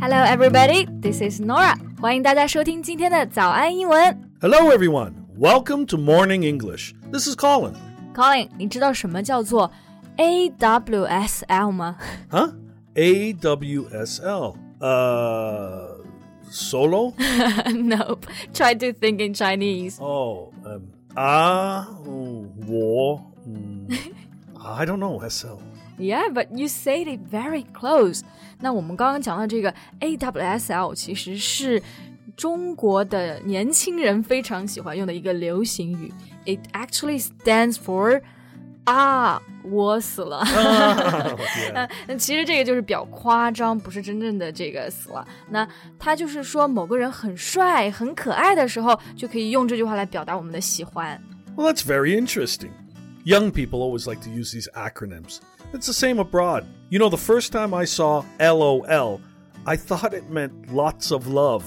Hello, everybody. This is Norah. 欢迎大家收听今天的早安英文。Hello, everyone. Welcome to Morning English. This is Colin. Colin，你知道什么叫做 AWSL 吗？Huh? AWSL. Uh, solo? nope. Try to think in Chinese. Oh, um, ah, war. mm, I don't know, SL. Yeah, but you said it very close. 那我们刚刚讲到这个 AWSL，其实是中国的年轻人非常喜欢用的一个流行语。It actually stands for 啊，我死了。 Oh, yeah. 那其实这个就是比较夸张，不是真正的这个死了。那他就是说某个人很帅、很可爱的时候，就可以用这句话来表达我们的喜欢。 Well, that's very interesting. Young people always like to use these acronyms. It's the same abroad. You know, the first time I saw LOL, I thought it meant lots of love.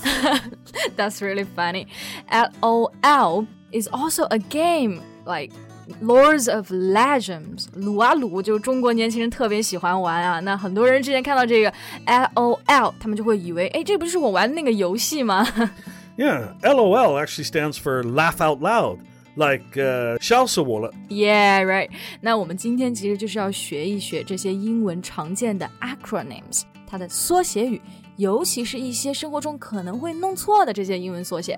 That's really funny. LOL is also a game like Lords of Legends，撸啊撸，就中国年轻人特别喜欢玩啊。那很多人之前看到这个 LOL，他们就会以为，哎，这不是我玩的那个游戏吗？ Yeah, LOL actually stands for laugh out loud, Like 笑死我了. Yeah, right. 那我们今天其实就是要学一学这些英文常见的 acronyms，它的缩写语，尤其是一些生活中可能会弄错的这些英文缩写。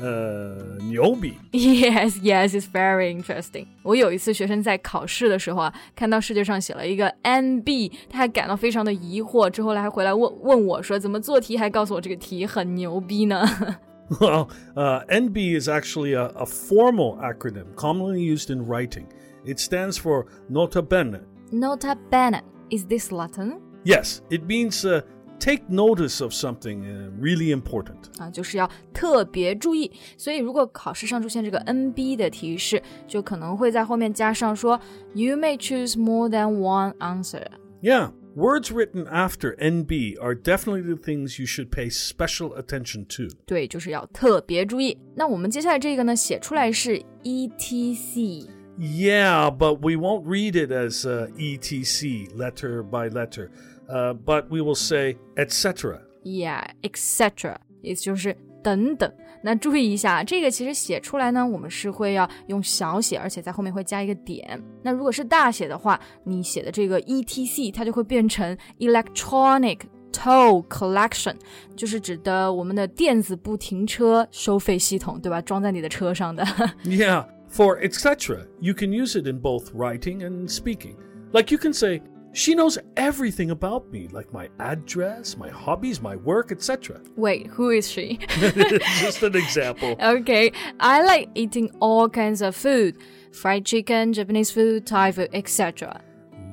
Uh, 牛逼. Yes, yes, it's very interesting. 我有一次学生在考试的时候啊，看到试卷上写了一个 NB，他还感到非常的疑惑，之后来还回来问问我说怎么做题，还告诉我这个题很牛逼呢。 Well, uh, NB is actually a, a formal acronym commonly used in writing. It stands for nota bene. Nota bene, is this Latin? Yes, it means uh, take notice of something uh, really important. 啊，就是要特别注意。所以如果考试上出现这个 NB 的提示，就可能会在后面加上说 You may choose more than one answer。 Yeah, words written after NB are definitely the things you should pay special attention to. 对，就是要特别注意。那我们接下来这个呢，写出来是 ETC。 Yeah, but we won't read it as uh, ETC, letter by letter, uh, but we will say etc. Yeah, etc. 也就是等等。那注意一下，这个其实写出来呢，我们是会要用小写，而且在后面会加一个点。那如果是大写的话，你写的这个 ETC，它就会变成 Electronic Toll Collection，就是指的我们的电子不停车收费系统，对吧？装在你的车上的。 Yeah, for etc., you can use it in both writing and speaking. Like you can say, she knows everything about me, like my address, my hobbies, my work, etc. Wait, who is she? Just an example. Okay, I like eating all kinds of food. Fried chicken, Japanese food, Thai food, etc.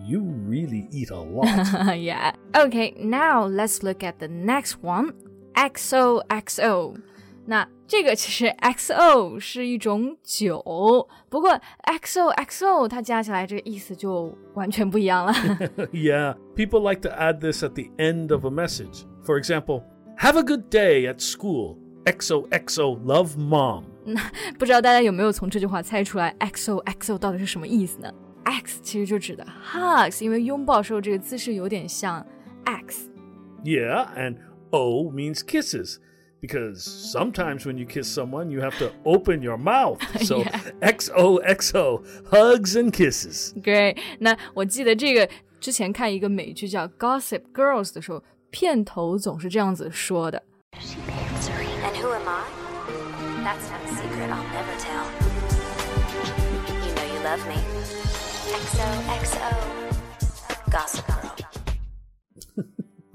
You really eat a lot. yeah. Okay, now let's look at the next one. XOXO. 那这个其实 XO 是一种酒，不过 XOXO 它加起来这个意思就完全不一样了。 yeah, people like to add this at the end of a message. For example, have a good day at school. XOXO love mom. 不知道大家有没有从这句话猜出来 XOXO 到底是什么意思呢？X 其实就指的 hugs，因为拥抱时候这个姿势有点像 X。 Yeah, and O means kisses. Because sometimes when you kiss someone, you have to open your mouth. So XOXO, hugs and kisses. Great，那我记得这个之前看一个美剧叫《Gossip Girls》的时候，片头总是这样子说的。 And who am I? That's not a secret I'll never tell. You know you love me. XOXO. Gossip Girl.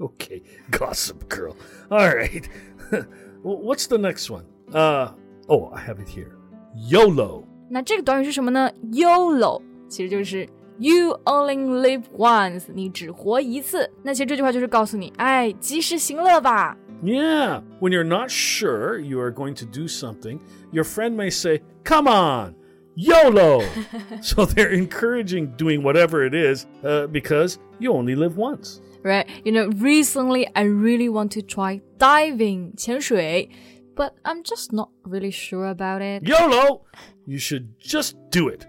Okay, Gossip Girl. All right. Well, What's the next one? Uh, oh, I have it here. YOLO. 那这个短语是什么呢？YOLO 其实就是 You only live once，你只活一次。那其实这句话就是告诉你，哎，及时行乐吧。 Yeah, when you're not sure you are going to do something, your friend may say, Come on, YOLO! so they're encouraging doing whatever it is uh, because you only live once. Right. You know, recently I really want to try diving, 潜水, but I'm just not really sure about it. YOLO! You should just do it.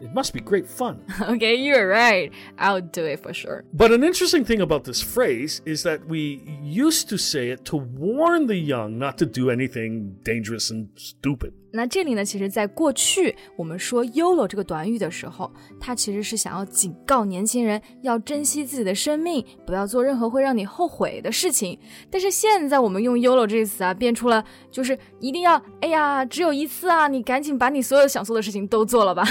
It must be great fun. Okay, you're right. I'll do it for sure. But an interesting thing about this phrase is that we used to say it to warn the young not to do anything dangerous and stupid. 那这里呢，其实在过去我们说 “YOLO” 这个短语的时候，它其实是想要警告年轻人要珍惜自己的生命，不要做任何会让你后悔的事情。但是现在我们用 “YOLO” 这个词啊，变出了就是一定要，哎呀，只有一次啊，你赶紧把你所有想做的事情都做了吧。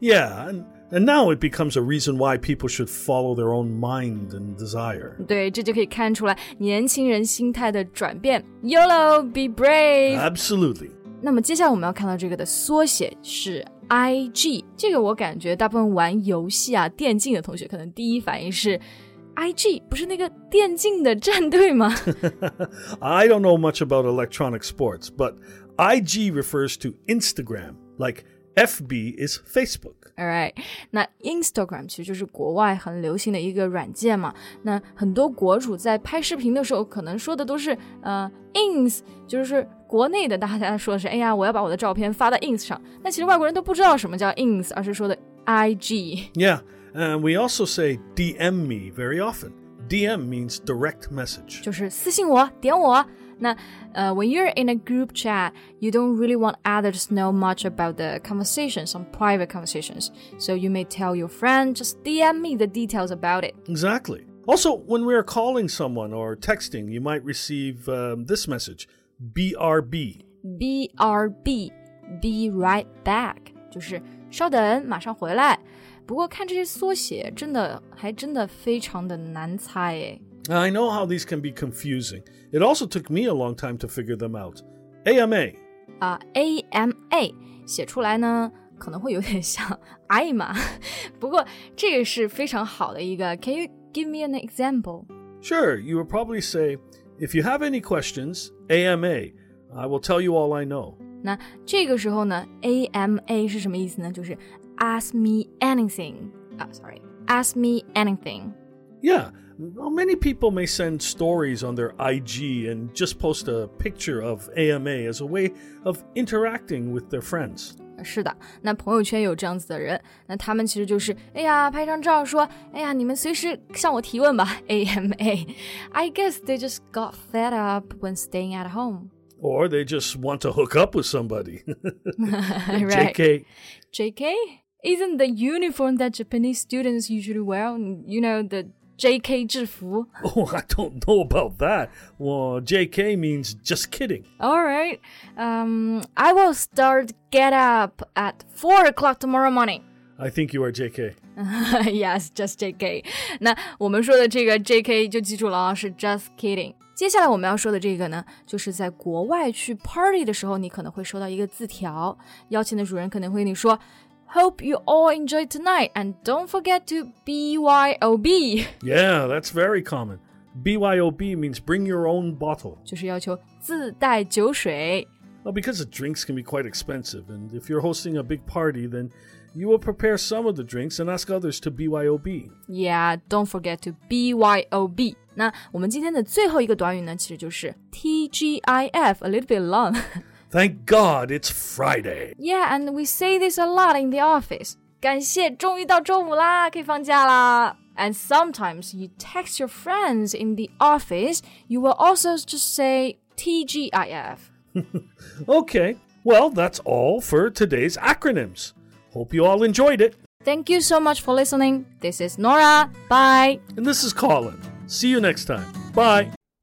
Yeah, and, and now it becomes a reason why people should follow their own mind and desire. 对，这就可以看出来年轻人心态的转变。YOLO，be brave。 Absolutely. 那么接下来我们要看到这个的缩写是 IG，这个我感觉大部分玩游戏啊、电竞的同学可能第一反应是 IG，不是那个电竞的战队吗 I don't know much about electronic sports, but IG refers to Instagram, like FB is Facebook. ？Alright，那 Instagram 其实就是国外很流行的一个软件嘛。那很多国主在拍视频的时候，可能说的都是呃 ins，就是 国内的大家说的是，哎呀，我要把我的照片发到 ins 上。那其实外国人都不知道什么叫 ins，而是说的 IG。 Yeah, and we also say DM me very often. DM means direct message. 就是私信我，点我。那呃、w h e n you're in a group chat, you don't really want others to know much about the conversation, some private conversations. So you may tell your friend, just DM me the details about it. Exactly. Also, when we are calling someone or texting, you might receive um, this message BRB. BRB, be right back，就是稍等，马上回来。不过看这些缩写，真的还真的非常的难猜诶。 I know how these can be confusing. It also took me a long time to figure them out. AMA. 啊、a M A 写出来呢，可能会有点像艾玛，不过这个是非常好的一个。Can you give me an example？ Sure, you would probably say, if you have any questions, AMA. I will tell you all I know. 那这个时候呢，A M A 是什么意思呢？就是 Ask me anything 啊，sorry，Ask me anything。 Yeah, well, many people may send stories on their IG and just post a picture of AMA as a way of interacting with their friends. 是的，那朋友圈有这样子的人，那他们其实就是，哎呀，拍张照说，哎呀，你们随时向我提问吧，A M A。I guess they just got fed up when staying at home. Or they just want to hook up with somebody. right. JK. JK? Isn't the uniform that Japanese students usually wear, you know, the JK 制服? Oh, I don't know about that. Well, JK means just kidding. All right. Um, I will start get up at 4 o'clock tomorrow morning. I think you are JK. yes, just JK. 那我们说的这个 JK 就记住了啊，是 just kidding。接下来我们要说的这个呢，就是在国外去 party 的时候，你可能会收到一个字条，邀请的主人可能会跟你说 ，Hope you all enjoy tonight and don't forget to BYOB， Yeah, that's very common. BYOB means bring your own bottle. 就是要求自带酒水。 Well, because the drinks can be quite expensive, and if you're hosting a big party, then you will prepare some of the drinks and ask others to BYOB. Yeah, don't forget to BYOB。那我们今天的最后一个短语呢，其实就是 TGIF，a little bit long。 Thank God it's Friday. Yeah, and we say this a lot in the office. 感谢，终于到周五啦，可以放假啦。And sometimes you text your friends in the office, you will also just say TGIF. okay, well, that's all for today's acronyms. Hope you all enjoyed it. Thank you so much for listening. This is Norah. Bye. And this is Colin. See you next time. Bye.